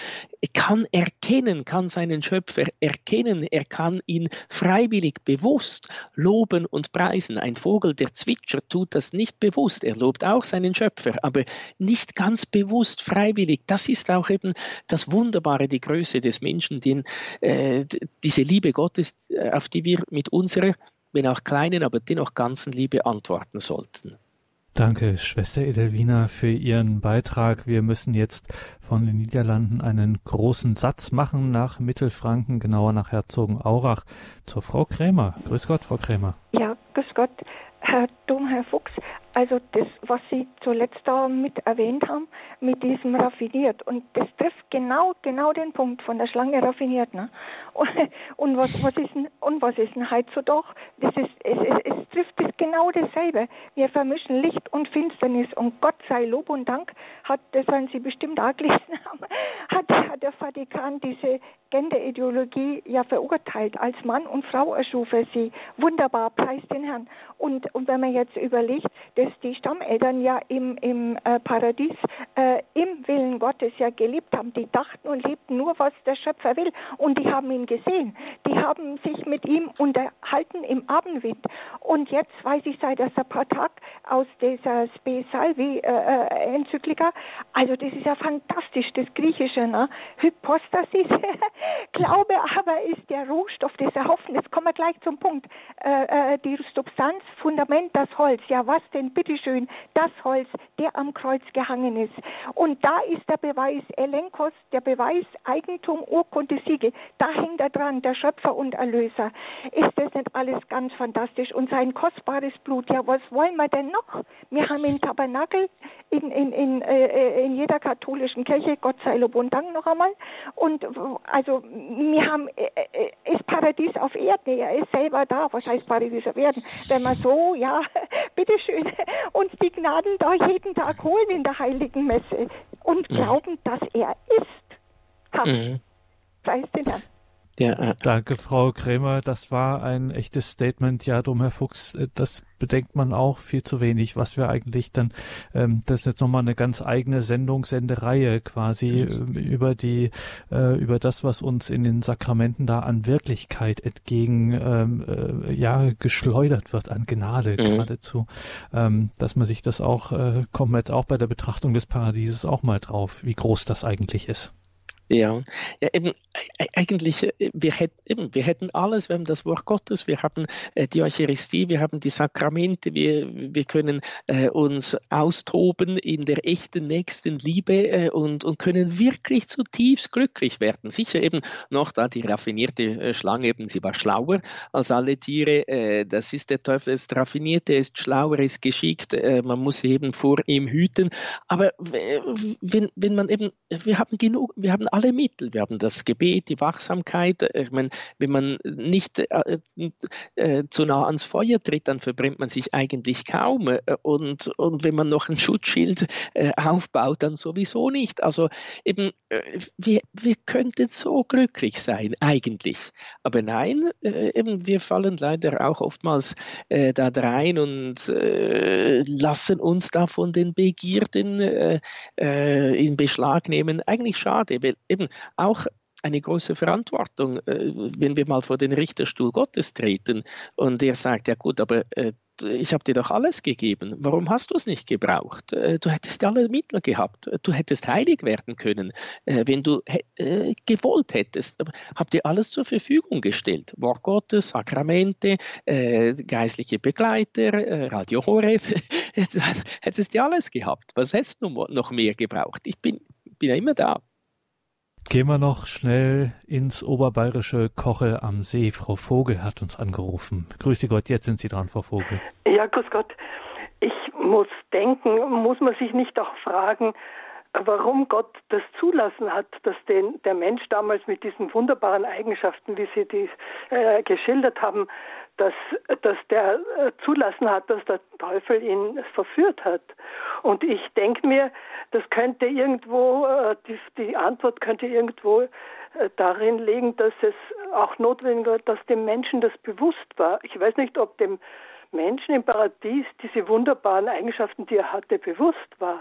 kann erkennen, kann seinen Schöpfer erkennen, er kann ihn freiwillig bewusst loben und preisen. Ein Vogel, der zwitschert, tut das nicht bewusst. Er lobt auch seinen Schöpfer, aber nicht ganz bewusst, freiwillig. Das ist auch eben das Wunderbare, die Größe des Menschen, den, äh, diese Liebe Gottes, äh, auf die wir mit unserer, wenn auch kleinen, aber dennoch ganzen Liebe antworten sollten. Danke, Schwester Edelwina, für Ihren Beitrag. Wir müssen jetzt von den Niederlanden einen großen Satz machen nach Mittelfranken, genauer nach Herzogenaurach, zur Frau Krämer. Grüß Gott, Frau Krämer. Ja, grüß Gott, Herr Dom, Herr Fuchs. Also das, was Sie zuletzt da mit erwähnt haben, mit diesem raffiniert. Und das trifft genau, genau den Punkt von der Schlange raffiniert. Ne? Und, und was, was ist denn, und was ist denn heutzutage? Das ist, es, es, es trifft das genau dasselbe. Wir vermischen Licht und Finsternis. Und Gott sei Lob und Dank hat, das werden Sie bestimmt auch gelesen haben, hat, hat der Vatikan diese Genderideologie ja verurteilt. Als Mann und Frau erschuf er sie. Wunderbar, preis den Herrn. Und, und wenn man jetzt überlegt, dass die Stammeltern ja im, im äh, Paradies äh, im Willen Gottes ja gelebt haben, die dachten und lebten nur, was der Schöpfer will. Und die haben ihn gesehen. Die haben sich mit ihm unterhalten im Abendwind. Und jetzt weiß ich seit ein paar Tagen aus dieser Spe Salvi äh, äh, also das ist ja fantastisch, das Griechische, ne? Hypostasis Glaube aber ist der Rohstoff des Erhofften. Jetzt kommen wir gleich zum Punkt. Äh, äh, die Substanz, Fundament, das Holz. Ja, was denn? Bitteschön, das Holz, der am Kreuz gehangen ist. Und da ist der Beweis Elenkos, der Beweis Eigentum, Urkunde, Siegel. Da hängt er dran, der Schöpfer und Erlöser. Ist das nicht alles ganz fantastisch? Und sein kostbares Blut. Ja, was wollen wir denn noch? Wir haben im Tabernakel in, in, in, äh, in jeder katholischen Kirche, Gott sei Lob und Dank noch einmal. Und also also wir haben, äh, äh, ist Paradies auf Erden, er ist selber da. Was heißt Paradies auf Erden? Wenn man so, ja, bitteschön, uns die Gnaden da jeden Tag holen in der heiligen Messe und glauben, dass er ist. Ha. Mhm. Preis den Herrn. Ja, äh, Danke, Frau Krämer. Das war ein echtes Statement. Ja, drum, Herr Fuchs, äh, das bedenkt man auch viel zu wenig, was wir eigentlich dann, ähm, das ist jetzt nochmal eine ganz eigene Sendung, Sendereihe quasi äh, über die, äh, über das, was uns in den Sakramenten da an Wirklichkeit entgegen, ähm, äh, ja, geschleudert wird, an Gnade mhm. geradezu, ähm, dass man sich das auch, äh, kommt jetzt auch bei der Betrachtung des Paradieses auch mal drauf, wie groß das eigentlich ist. Ja, ja eben eigentlich, äh, wir hätten, eben, wir hätten alles, wir haben das Wort Gottes, wir haben äh, die Eucharistie, wir haben die Sakramente, wir, wir können äh, uns austoben in der echten nächsten Liebe äh, und, und können wirklich zutiefst glücklich werden. Sicher eben noch da die raffinierte äh, Schlange, eben sie war schlauer als alle Tiere, äh, das ist der Teufel, ist raffiniert, er ist schlauer, ist geschickt, man muss eben vor ihm hüten, aber wenn, wenn man eben, wir haben genug, wir haben alle Mittel. Wir haben das Gebet, die Wachsamkeit. Äh, ich meine, wenn man nicht äh, äh, zu nah ans Feuer tritt, dann verbrennt man sich eigentlich kaum. Äh, und, und wenn man noch ein Schutzschild äh, aufbaut, dann sowieso nicht. Also eben, äh, wir, wir könnten so glücklich sein, eigentlich. Aber nein, eben, wir fallen leider auch oftmals da rein und lassen uns da von den Begierden in Beschlag nehmen. Eigentlich schade, weil eben auch eine große Verantwortung, äh, wenn wir mal vor den Richterstuhl Gottes treten und er sagt, ja gut, aber äh, ich habe dir doch alles gegeben, warum hast du es nicht gebraucht? Äh, du hättest alle Mittel gehabt, du hättest heilig werden können, wenn du gewollt hättest. Habt ihr alles zur Verfügung gestellt? Wort Gottes, Sakramente, geistliche Begleiter, Radio Horeb, hättest du alles gehabt. Was hättest du noch mehr gebraucht? Ich bin, bin ja immer da. Gehen wir noch schnell ins oberbayerische Koche am See. Frau Vogel hat uns angerufen. Grüße Gott, jetzt sind Sie dran, Frau Vogel. Ja, grüß Gott. Ich muss denken, muss man sich nicht auch fragen, warum Gott das zulassen hat, dass den, der Mensch damals mit diesen wunderbaren Eigenschaften, wie Sie die äh, geschildert haben, dass, dass der äh, zulassen hat, dass der Teufel ihn verführt hat. Und ich denke mir, das könnte irgendwo, äh, die, die Antwort könnte irgendwo äh, darin liegen, dass es auch notwendig war, dass dem Menschen das bewusst war. Ich weiß nicht, ob dem Menschen im Paradies diese wunderbaren Eigenschaften, die er hatte, bewusst war.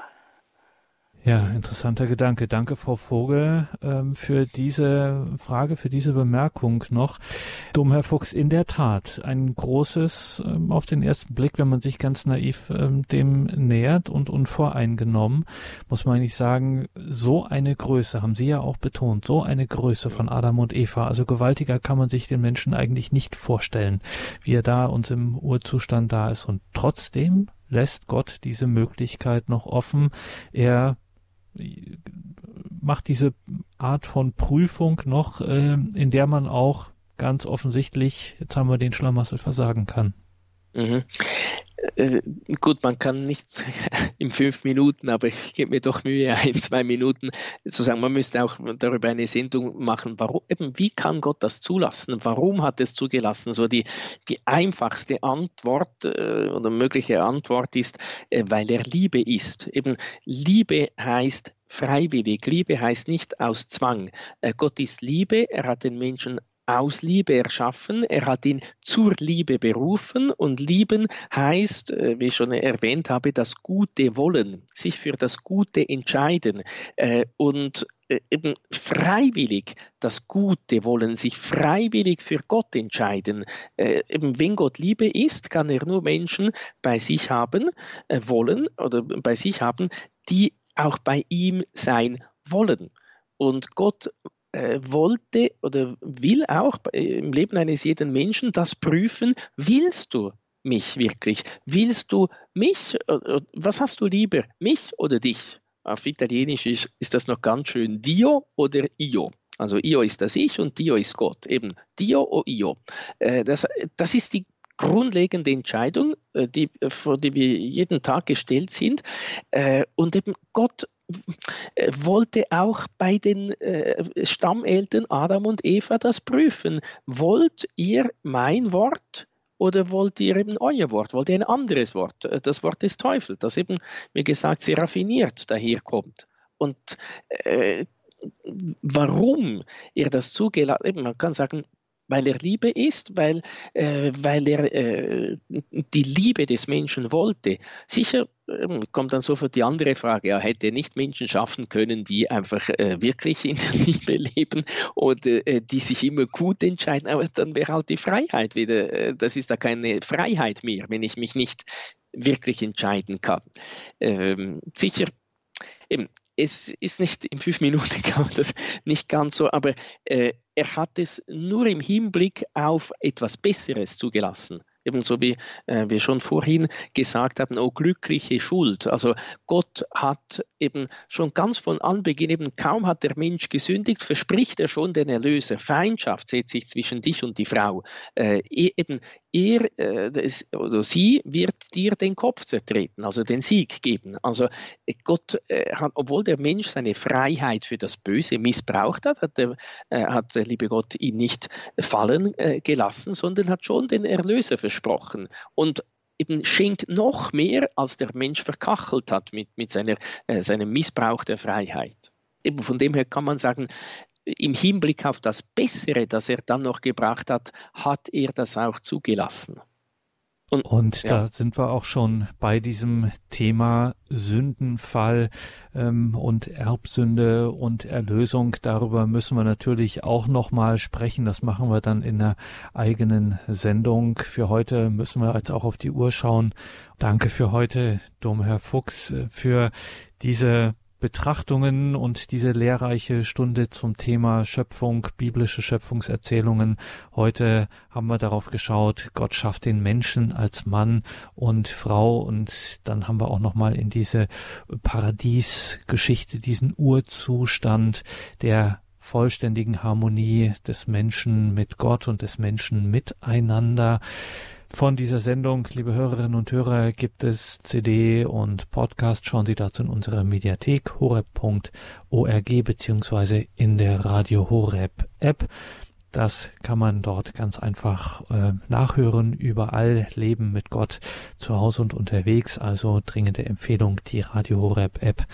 Ja, interessanter Gedanke. Danke, Frau Vogel, ähm, für diese Frage, für diese Bemerkung noch. Dumm, Herr Fuchs, in der Tat ein großes, ähm, auf den ersten Blick, wenn man sich ganz naiv ähm, dem nähert und unvoreingenommen, muss man eigentlich sagen, so eine Größe, haben Sie ja auch betont, so eine Größe von Adam und Eva, also gewaltiger kann man sich den Menschen eigentlich nicht vorstellen, wie er da uns im Urzustand da ist. Und trotzdem lässt Gott diese Möglichkeit noch offen. Er macht diese Art von Prüfung noch, äh, in der man auch ganz offensichtlich, jetzt haben wir den Schlamassel versagen kann. Mhm. Äh, gut, man kann nicht in fünf Minuten, aber ich gebe mir doch Mühe, in zwei Minuten zu sagen, man müsste auch darüber eine Sendung machen, warum, eben, wie kann Gott das zulassen? Warum hat es zugelassen? So die, die einfachste Antwort äh, oder mögliche Antwort ist, äh, weil er Liebe ist. Eben Liebe heißt freiwillig. Liebe heißt nicht aus Zwang. Gott ist Liebe, er hat den Menschen aus Liebe erschaffen, er hat ihn zur Liebe berufen und lieben heißt, äh, wie ich schon erwähnt habe, das Gute wollen, sich für das Gute entscheiden äh, und äh, eben freiwillig das Gute wollen, sich freiwillig für Gott entscheiden. Eben wenn Gott Liebe ist, kann er nur Menschen bei sich haben wollen oder bei sich haben, die auch bei ihm sein wollen. Und Gott äh, wollte oder will auch im Leben eines jeden Menschen das prüfen, willst du mich wirklich? Willst du mich? Was hast du lieber, mich oder dich? Auf Italienisch ist, ist das noch ganz schön Dio oder Io. Also Io ist das Ich und Dio ist Gott. Eben Dio oder Io. Äh, das, das ist die grundlegende Entscheidung, äh, die, vor die wir jeden Tag gestellt sind. Und eben Gott äh, wollte auch bei den äh, Stammeltern Adam und Eva das prüfen. Wollt ihr mein Wort oder wollt ihr eben euer Wort? Wollt ihr ein anderes Wort? Äh, das Wort des Teufels, das eben, wie gesagt, sehr raffiniert daherkommt. Und äh, warum ihr das zugelassen, man kann sagen, weil er Liebe ist, weil, äh, weil er äh, die Liebe des Menschen wollte. Sicher äh, kommt dann sofort die andere Frage, ja, hätte er nicht Menschen schaffen können, die einfach äh, wirklich in der Liebe leben oder äh, die sich immer gut entscheiden, aber dann wäre halt die Freiheit wieder, äh, das ist da keine Freiheit mehr, wenn ich mich nicht wirklich entscheiden kann. Ähm, sicher, eben, es ist nicht in fünf Minuten kann man das nicht ganz so, aber äh, er hat es nur im Hinblick auf etwas Besseres zugelassen ebenso wie äh, wir schon vorhin gesagt haben, oh glückliche Schuld. Also Gott hat eben schon ganz von Anbeginn, eben kaum hat der Mensch gesündigt, verspricht er schon den Erlöser. Feindschaft setzt sich zwischen dich und die Frau. Äh, e, eben er äh, oder sie wird dir den Kopf zertreten, also den Sieg geben. Also äh, Gott äh, hat, obwohl der Mensch seine Freiheit für das Böse missbraucht hat, hat der, äh, hat der liebe Gott ihn nicht fallen gelassen, sondern hat schon den Erlöser versprochen gesprochen. Und eben schenkt noch mehr, als der Mensch verkachelt hat mit, mit seiner, äh, seinem Missbrauch der Freiheit. Eben von dem her kann man sagen, im Hinblick auf das Bessere, das er dann noch gebracht hat, hat er das auch zugelassen. Und, und ja. da sind wir auch schon bei diesem Thema Sündenfall ähm, und Erbsünde und Erlösung. Darüber müssen wir natürlich auch nochmal sprechen. Das machen wir dann in einer eigenen Sendung. Für heute müssen wir jetzt auch auf die Uhr schauen. Danke für heute, Domherr Fuchs, für diese Betrachtungen und diese lehrreiche Stunde zum Thema Schöpfung, biblische Schöpfungserzählungen. Heute haben wir darauf geschaut, Gott schafft den Menschen als Mann und Frau und dann haben wir auch nochmal in diese Paradiesgeschichte, diesen Urzustand der vollständigen Harmonie des Menschen mit Gott und des Menschen miteinander von dieser Sendung. Liebe Hörerinnen und Hörer, gibt es CD und Podcast. Schauen Sie dazu in unserer Mediathek horeb.org beziehungsweise in der Radio Horeb App. Das kann man dort ganz einfach äh, nachhören. Überall Leben mit Gott zu Hause und unterwegs. Also dringende Empfehlung, die Radio Horeb App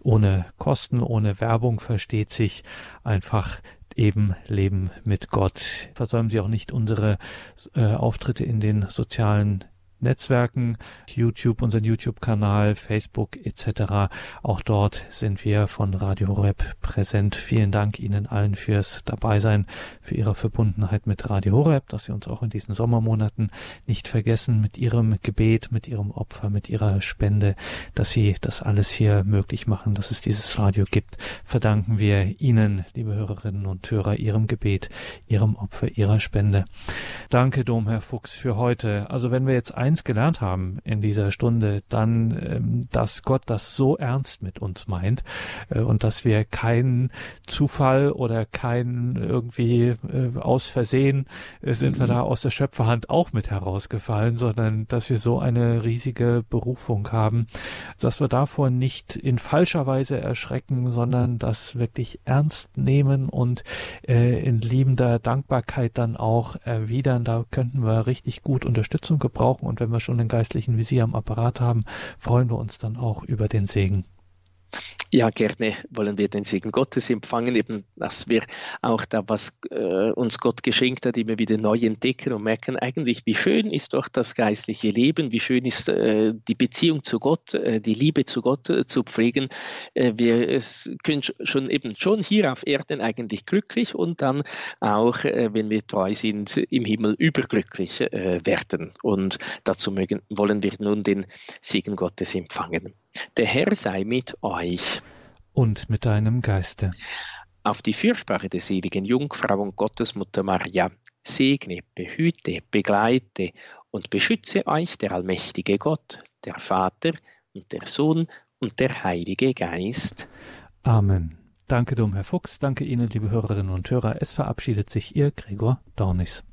ohne Kosten, ohne Werbung versteht sich einfach eben Leben mit Gott. Versäumen Sie auch nicht unsere äh, Auftritte in den sozialen Netzwerken, YouTube, unseren YouTube-Kanal, Facebook etc. Auch dort sind wir von Radio Horeb präsent. Vielen Dank Ihnen allen fürs Dabeisein, für Ihre Verbundenheit mit Radio Horeb, dass Sie uns auch in diesen Sommermonaten nicht vergessen mit Ihrem Gebet, mit Ihrem Opfer, mit Ihrer Spende, dass Sie das alles hier möglich machen, dass es dieses Radio gibt. Verdanken wir Ihnen, liebe Hörerinnen und Hörer, Ihrem Gebet, Ihrem Opfer, Ihrer Spende. Danke, Domherr Fuchs, für heute. Also wenn wir jetzt ein eins gelernt haben in dieser Stunde, dann, ähm, dass Gott das so ernst mit uns meint äh, und dass wir keinen Zufall oder keinen irgendwie äh, aus Versehen äh, sind wir da aus der Schöpferhand auch mit herausgefallen, sondern dass wir so eine riesige Berufung haben, dass wir davor nicht in falscher Weise erschrecken, sondern das wirklich ernst nehmen und in liebender Dankbarkeit dann auch erwidern. Da könnten wir richtig gut Unterstützung gebrauchen und wenn wir schon den geistlichen Visier am Apparat haben, freuen wir uns dann auch über den Segen. Ja, gerne wollen wir den Segen Gottes empfangen, eben, dass wir auch da, was äh, uns Gott geschenkt hat, immer wieder neu entdecken und merken, eigentlich, wie schön ist doch das geistliche Leben, wie schön ist äh, die Beziehung zu Gott, äh, die Liebe zu Gott äh, zu pflegen. Äh, wir können schon eben schon hier auf Erden eigentlich glücklich und dann auch, äh, wenn wir treu sind, im Himmel überglücklich werden. Und dazu mögen, wollen wir nun den Segen Gottes empfangen. Der Herr sei mit euch. Und mit deinem Geiste. Auf die Fürsprache der seligen Jungfrau und Gottesmutter Maria segne, behüte, begleite und beschütze euch der allmächtige Gott, der Vater und der Sohn und der Heilige Geist. Amen. Danke, Dom Herr Fuchs. Danke Ihnen, liebe Hörerinnen und Hörer. Es verabschiedet sich Ihr Gregor Dornis.